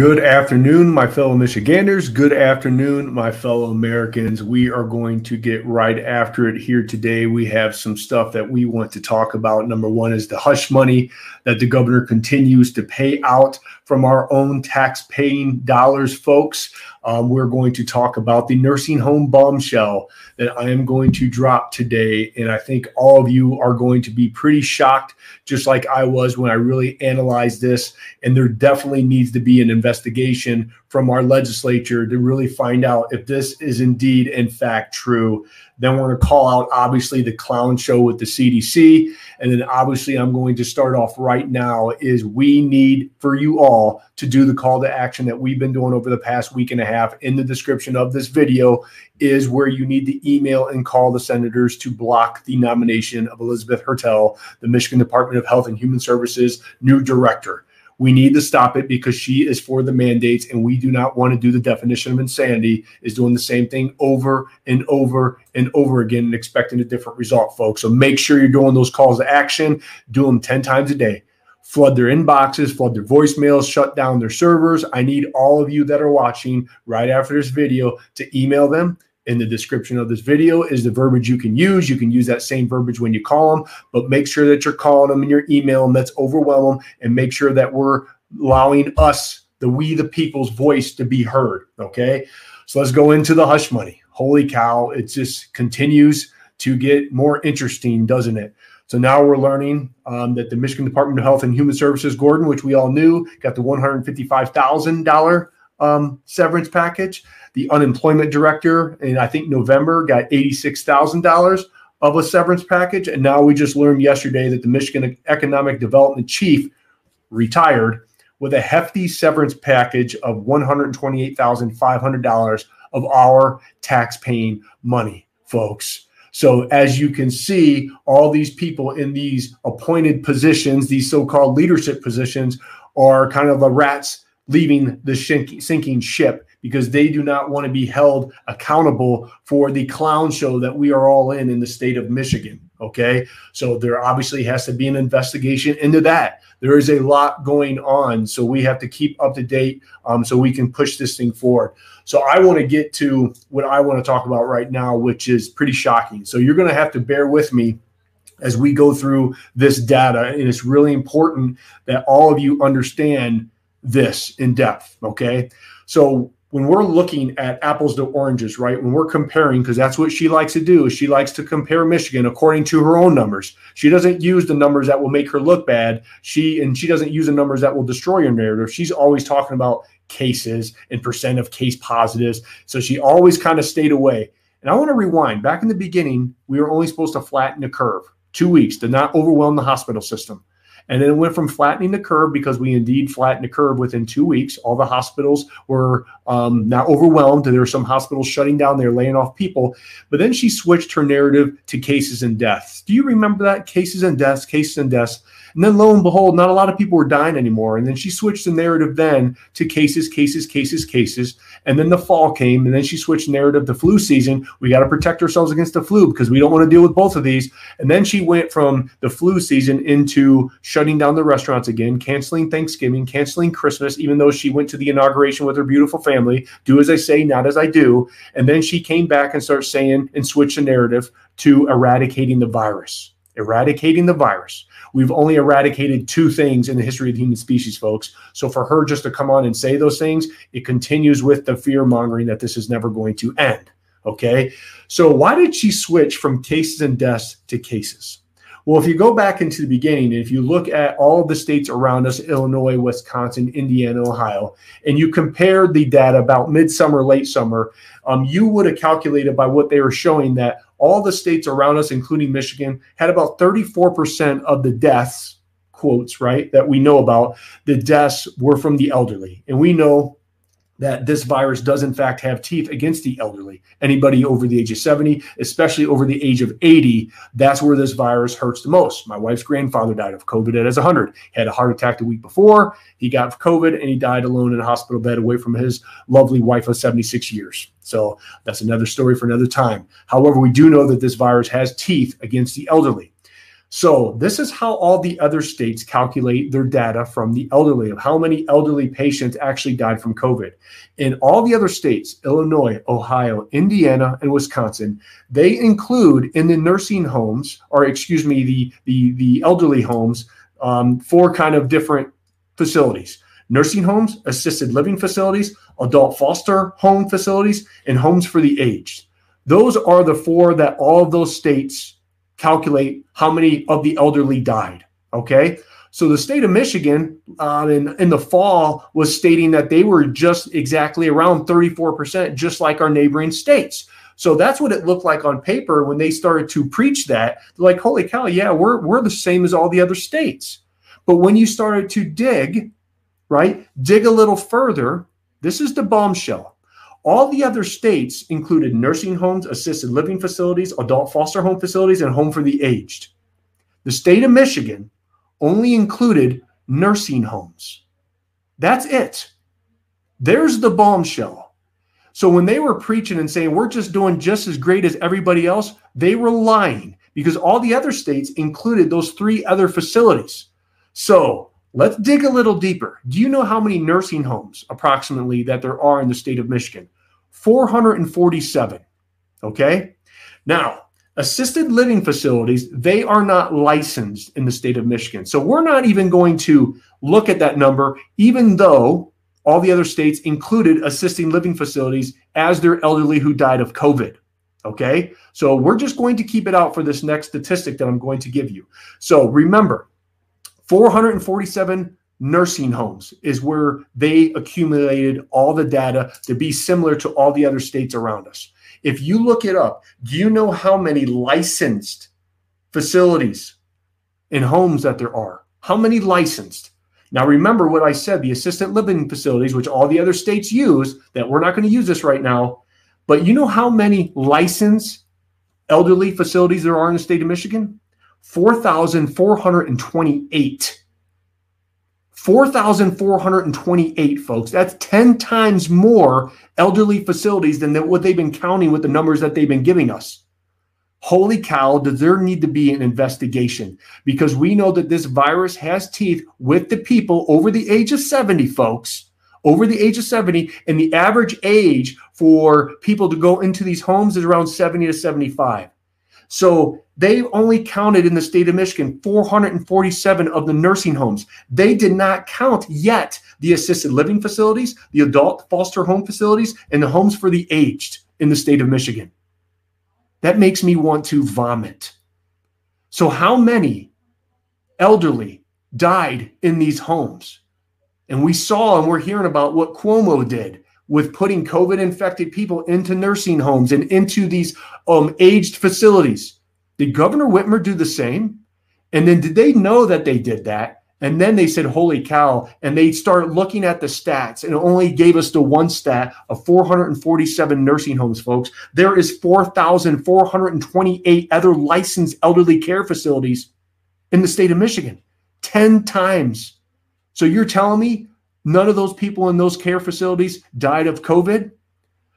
Good afternoon, my fellow Michiganders. Good afternoon, my fellow Americans. We are going to get right after it here today. We have some stuff that we want to talk about. Number one is the hush money that the governor continues to pay out from our own tax paying dollars, folks. Um, we're going to talk about the nursing home bombshell that I am going to drop today. And I think all of you are going to be pretty shocked, just like I was when I really analyzed this. And there definitely needs to be an investigation from our legislature to really find out if this is indeed, in fact, true. Then we're going to call out, obviously, the clown show with the CDC. And then, obviously, I'm going to start off right now is we need for you all to do the call to action that we've been doing over the past week and a half. In the description of this video is where you need to email and call the senators to block the nomination of Elizabeth Hertel, the Michigan Department of Health and Human Services new director. We need to stop it because she is for the mandates, and we do not want to do the definition of insanity is doing the same thing over and over and over again and expecting a different result, folks. So make sure you're doing those calls to action. Do them 10 times a day. Flood their inboxes, flood their voicemails, shut down their servers. I need all of you that are watching right after this video to email them in the description of this video is the verbiage you can use. You can use that same verbiage when you call them, but make sure that you're calling them and you're emailing them. Let's overwhelm them and make sure that we're allowing us, the we the people's voice to be heard. Okay. So let's go into the hush money. Holy cow. It just continues to get more interesting, doesn't it? So now we're learning um, that the Michigan Department of Health and Human Services, Gordon, which we all knew, got the $155,000 um, severance package. The unemployment director, in I think November, got $86,000 of a severance package. And now we just learned yesterday that the Michigan Economic Development Chief retired with a hefty severance package of $128,500 of our tax paying money, folks. So, as you can see, all these people in these appointed positions, these so called leadership positions, are kind of the rats leaving the sinking ship because they do not want to be held accountable for the clown show that we are all in in the state of Michigan. Okay. So there obviously has to be an investigation into that. There is a lot going on. So we have to keep up to date um, so we can push this thing forward. So I want to get to what I want to talk about right now, which is pretty shocking. So you're going to have to bear with me as we go through this data. And it's really important that all of you understand this in depth. Okay. So when we're looking at apples to oranges, right? When we're comparing, because that's what she likes to do, she likes to compare Michigan according to her own numbers. She doesn't use the numbers that will make her look bad. She and she doesn't use the numbers that will destroy her narrative. She's always talking about cases and percent of case positives. So she always kind of stayed away. And I want to rewind. Back in the beginning, we were only supposed to flatten the curve two weeks to not overwhelm the hospital system. And then it went from flattening the curve because we indeed flattened the curve within two weeks. All the hospitals were um, now overwhelmed. There were some hospitals shutting down, they're laying off people. But then she switched her narrative to cases and deaths. Do you remember that? Cases and deaths, cases and deaths. And then lo and behold, not a lot of people were dying anymore. And then she switched the narrative then to cases, cases, cases, cases. And then the fall came, and then she switched narrative to flu season. We got to protect ourselves against the flu because we don't want to deal with both of these. And then she went from the flu season into shutting down the restaurants again, canceling Thanksgiving, canceling Christmas, even though she went to the inauguration with her beautiful family. Do as I say, not as I do. And then she came back and started saying and switched the narrative to eradicating the virus. Eradicating the virus. We've only eradicated two things in the history of the human species, folks. So for her just to come on and say those things, it continues with the fear mongering that this is never going to end. Okay. So why did she switch from cases and deaths to cases? Well, if you go back into the beginning, and if you look at all the states around us Illinois, Wisconsin, Indiana, Ohio and you compare the data about midsummer, late summer, um, you would have calculated by what they were showing that all the states around us, including Michigan, had about 34% of the deaths, quotes, right, that we know about, the deaths were from the elderly. And we know that this virus does in fact have teeth against the elderly. Anybody over the age of 70, especially over the age of 80, that's where this virus hurts the most. My wife's grandfather died of COVID at his 100. He had a heart attack the week before. He got COVID and he died alone in a hospital bed away from his lovely wife of 76 years. So that's another story for another time. However, we do know that this virus has teeth against the elderly. So, this is how all the other states calculate their data from the elderly of how many elderly patients actually died from COVID. In all the other states, Illinois, Ohio, Indiana, and Wisconsin, they include in the nursing homes, or excuse me, the, the, the elderly homes, um, four kind of different facilities nursing homes, assisted living facilities, adult foster home facilities, and homes for the aged. Those are the four that all of those states calculate how many of the elderly died. Okay. So the state of Michigan uh, in, in the fall was stating that they were just exactly around 34%, just like our neighboring states. So that's what it looked like on paper when they started to preach that. They're like, holy cow, yeah, we're, we're the same as all the other states. But when you started to dig, right, dig a little further, this is the bombshell. All the other states included nursing homes, assisted living facilities, adult foster home facilities, and home for the aged. The state of Michigan only included nursing homes. That's it. There's the bombshell. So when they were preaching and saying we're just doing just as great as everybody else, they were lying because all the other states included those three other facilities. So let's dig a little deeper. Do you know how many nursing homes approximately that there are in the state of Michigan? 447. Okay. Now, assisted living facilities, they are not licensed in the state of Michigan. So we're not even going to look at that number, even though all the other states included assisting living facilities as their elderly who died of COVID. Okay. So we're just going to keep it out for this next statistic that I'm going to give you. So remember, 447 nursing homes is where they accumulated all the data to be similar to all the other states around us. If you look it up, do you know how many licensed facilities and homes that there are? How many licensed? Now, remember what I said the assisted living facilities, which all the other states use, that we're not going to use this right now. But you know how many licensed elderly facilities there are in the state of Michigan? 4,428. 4,428 folks. That's 10 times more elderly facilities than what they've been counting with the numbers that they've been giving us. Holy cow, does there need to be an investigation? Because we know that this virus has teeth with the people over the age of 70, folks. Over the age of 70, and the average age for people to go into these homes is around 70 to 75. So they only counted in the state of Michigan 447 of the nursing homes. They did not count yet the assisted living facilities, the adult foster home facilities, and the homes for the aged in the state of Michigan. That makes me want to vomit. So, how many elderly died in these homes? And we saw and we're hearing about what Cuomo did with putting COVID infected people into nursing homes and into these um, aged facilities. Did Governor Whitmer do the same? And then did they know that they did that? And then they said, holy cow. And they start looking at the stats and only gave us the one stat of 447 nursing homes, folks. There is 4,428 other licensed elderly care facilities in the state of Michigan, 10 times. So you're telling me none of those people in those care facilities died of COVID,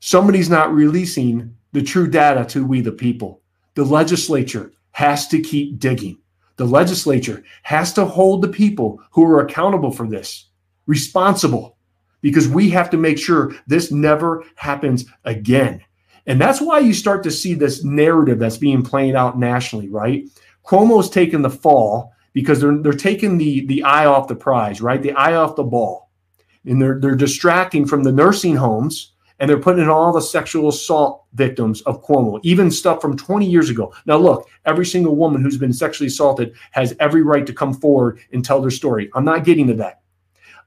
somebody's not releasing the true data to we the people. The legislature has to keep digging. The legislature has to hold the people who are accountable for this responsible because we have to make sure this never happens again. And that's why you start to see this narrative that's being played out nationally, right? Cuomo's taking the fall because they're they're taking the the eye off the prize, right? The eye off the ball and they're they're distracting from the nursing homes and they're putting in all the sexual assault victims of Cuomo, even stuff from 20 years ago. Now, look, every single woman who's been sexually assaulted has every right to come forward and tell their story. I'm not getting to that.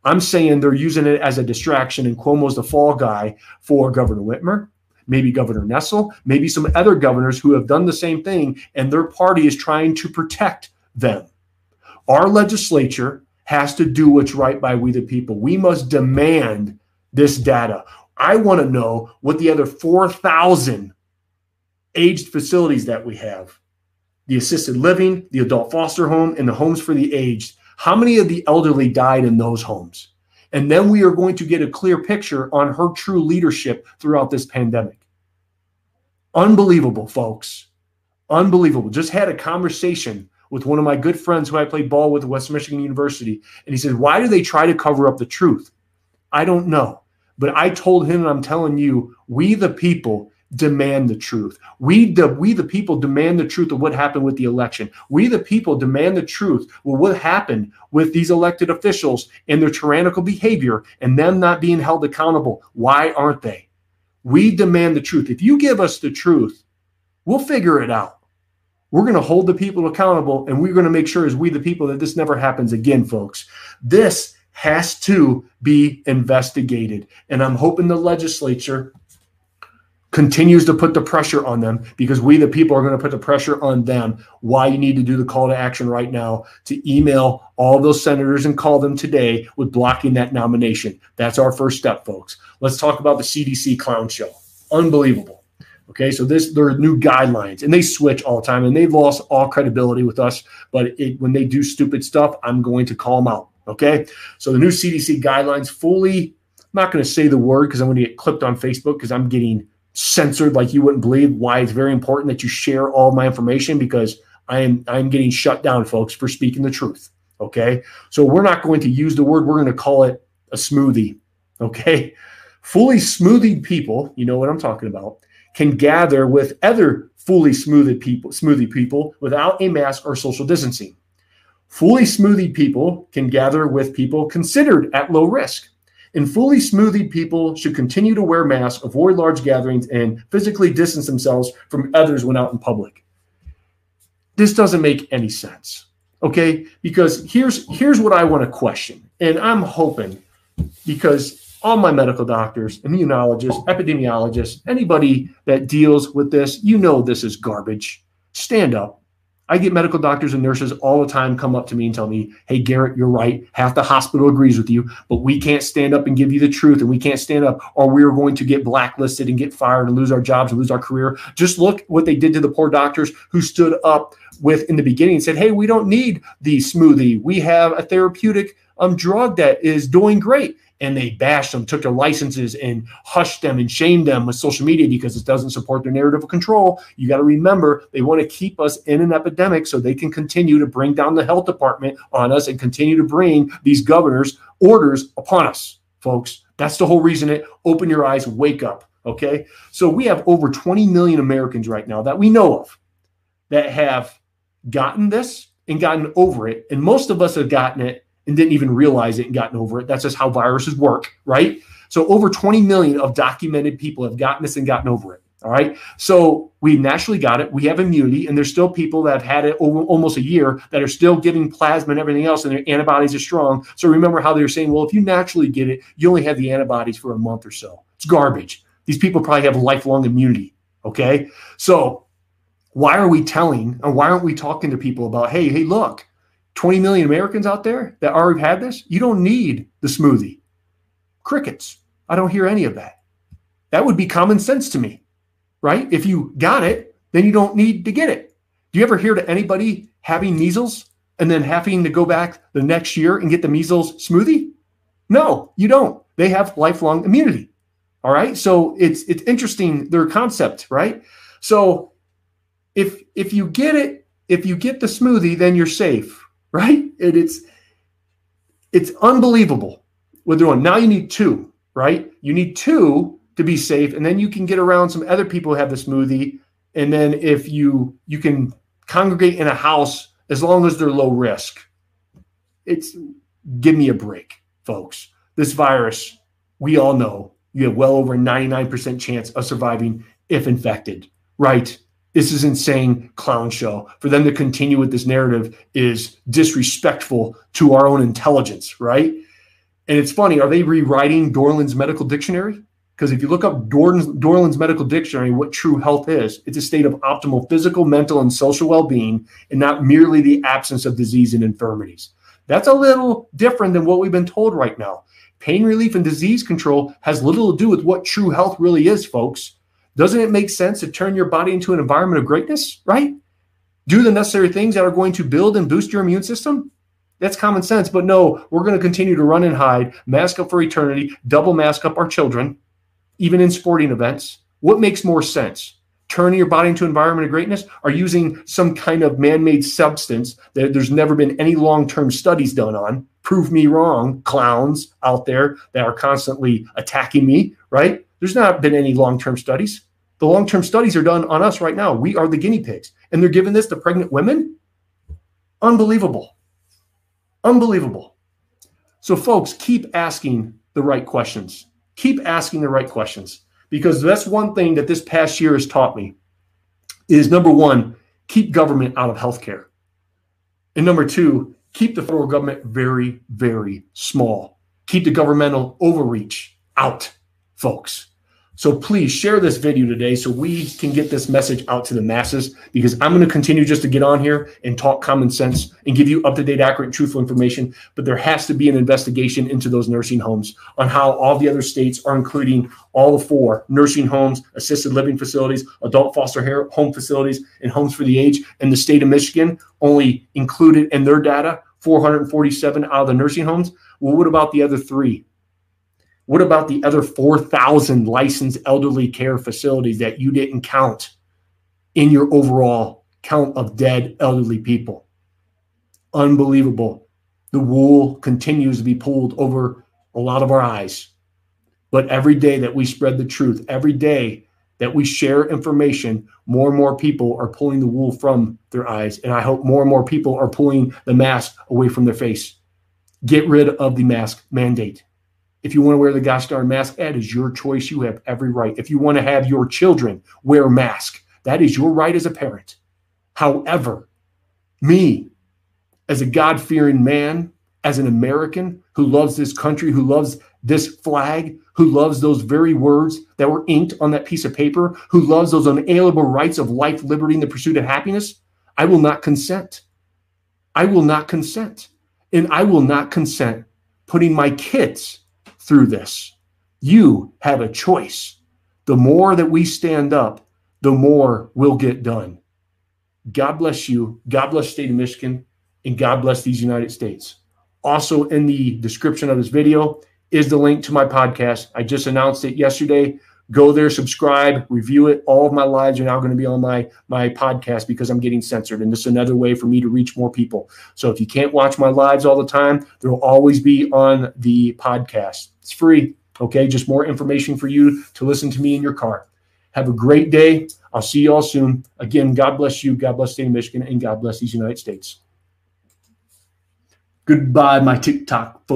I'm saying they're using it as a distraction, and Cuomo's the fall guy for Governor Whitmer, maybe Governor Nessel, maybe some other governors who have done the same thing, and their party is trying to protect them. Our legislature has to do what's right by we the people. We must demand this data. I want to know what the other 4,000 aged facilities that we have the assisted living, the adult foster home, and the homes for the aged. How many of the elderly died in those homes? And then we are going to get a clear picture on her true leadership throughout this pandemic. Unbelievable, folks. Unbelievable. Just had a conversation with one of my good friends who I played ball with at West Michigan University. And he said, Why do they try to cover up the truth? I don't know. But I told him, and I'm telling you, we the people demand the truth. We the we the people demand the truth of what happened with the election. We the people demand the truth well what happened with these elected officials and their tyrannical behavior and them not being held accountable. Why aren't they? We demand the truth. If you give us the truth, we'll figure it out. We're going to hold the people accountable and we're going to make sure as we the people that this never happens again, folks. This has to be investigated. And I'm hoping the legislature continues to put the pressure on them because we, the people, are going to put the pressure on them. Why you need to do the call to action right now to email all those senators and call them today with blocking that nomination. That's our first step, folks. Let's talk about the CDC clown show. Unbelievable. Okay, so this there are new guidelines and they switch all the time and they've lost all credibility with us. But it, when they do stupid stuff, I'm going to call them out. Okay, so the new CDC guidelines fully. I'm not going to say the word because I'm going to get clipped on Facebook because I'm getting censored like you wouldn't believe. Why it's very important that you share all my information because I am I'm getting shut down, folks, for speaking the truth. Okay, so we're not going to use the word. We're going to call it a smoothie. Okay, fully smoothied people, you know what I'm talking about, can gather with other fully smoothed people, smoothie people without a mask or social distancing. Fully smoothie people can gather with people considered at low risk. And fully smoothied people should continue to wear masks, avoid large gatherings, and physically distance themselves from others when out in public. This doesn't make any sense. Okay? Because here's here's what I want to question. And I'm hoping because all my medical doctors, immunologists, epidemiologists, anybody that deals with this, you know this is garbage. Stand up, I get medical doctors and nurses all the time come up to me and tell me, Hey, Garrett, you're right. Half the hospital agrees with you, but we can't stand up and give you the truth. And we can't stand up or we're going to get blacklisted and get fired and lose our jobs and lose our career. Just look what they did to the poor doctors who stood up with in the beginning and said, Hey, we don't need the smoothie. We have a therapeutic um, drug that is doing great and they bashed them, took their licenses and hushed them and shamed them with social media because it doesn't support their narrative of control. You got to remember they want to keep us in an epidemic so they can continue to bring down the health department on us and continue to bring these governors orders upon us, folks. That's the whole reason it open your eyes, wake up. Okay. So we have over 20 million Americans right now that we know of that have gotten this and gotten over it. And most of us have gotten it and didn't even realize it and gotten over it. That's just how viruses work, right? So over 20 million of documented people have gotten this and gotten over it. All right. So we naturally got it. We have immunity, and there's still people that have had it over almost a year that are still giving plasma and everything else, and their antibodies are strong. So remember how they were saying, well, if you naturally get it, you only have the antibodies for a month or so. It's garbage. These people probably have lifelong immunity. Okay. So why are we telling and why aren't we talking to people about, hey, hey, look, 20 million Americans out there that already had this, you don't need the smoothie. Crickets. I don't hear any of that. That would be common sense to me, right? If you got it, then you don't need to get it. Do you ever hear to anybody having measles and then having to go back the next year and get the measles smoothie? No, you don't. They have lifelong immunity. All right. So it's it's interesting their concept, right? So if if you get it, if you get the smoothie, then you're safe right? And it's it's unbelievable what they're doing. Now you need two, right? You need two to be safe, and then you can get around some other people who have the smoothie. And then if you you can congregate in a house as long as they're low risk. It's give me a break, folks. This virus, we all know you have well over 99% chance of surviving if infected, right? This is insane clown show. For them to continue with this narrative is disrespectful to our own intelligence, right? And it's funny, are they rewriting Dorland's medical dictionary? Because if you look up Dorland's, Dorland's medical dictionary, what true health is, it's a state of optimal physical, mental, and social well being, and not merely the absence of disease and infirmities. That's a little different than what we've been told right now. Pain relief and disease control has little to do with what true health really is, folks. Doesn't it make sense to turn your body into an environment of greatness, right? Do the necessary things that are going to build and boost your immune system? That's common sense. But no, we're going to continue to run and hide, mask up for eternity, double mask up our children, even in sporting events. What makes more sense? turning your body into an environment of greatness are using some kind of man-made substance that there's never been any long-term studies done on prove me wrong clowns out there that are constantly attacking me right there's not been any long-term studies the long-term studies are done on us right now. We are the guinea pigs. And they're giving this to pregnant women? Unbelievable. Unbelievable. So folks keep asking the right questions. Keep asking the right questions. Because that's one thing that this past year has taught me is number one keep government out of healthcare. And number two keep the federal government very very small. Keep the governmental overreach out folks so please share this video today so we can get this message out to the masses because I'm going to continue just to get on here and talk common sense and give you up to date, accurate, truthful information. But there has to be an investigation into those nursing homes on how all the other states are including all the four nursing homes, assisted living facilities, adult foster home facilities, and homes for the age. And the state of Michigan only included in their data 447 out of the nursing homes. Well, what about the other three? What about the other 4,000 licensed elderly care facilities that you didn't count in your overall count of dead elderly people? Unbelievable. The wool continues to be pulled over a lot of our eyes. But every day that we spread the truth, every day that we share information, more and more people are pulling the wool from their eyes. And I hope more and more people are pulling the mask away from their face. Get rid of the mask mandate. If you want to wear the gosh darn mask, that is your choice. You have every right. If you want to have your children wear a mask, that is your right as a parent. However, me, as a God fearing man, as an American who loves this country, who loves this flag, who loves those very words that were inked on that piece of paper, who loves those unalienable rights of life, liberty, and the pursuit of happiness, I will not consent. I will not consent. And I will not consent putting my kids through this. You have a choice. The more that we stand up, the more we'll get done. God bless you. God bless the state of Michigan and God bless these United States. Also in the description of this video is the link to my podcast. I just announced it yesterday. Go there, subscribe, review it. All of my lives are now going to be on my my podcast because I'm getting censored, and this is another way for me to reach more people. So if you can't watch my lives all the time, they'll always be on the podcast. It's free. Okay, just more information for you to listen to me in your car. Have a great day. I'll see you all soon. Again, God bless you. God bless state of Michigan, and God bless these United States. Goodbye, my TikTok folks.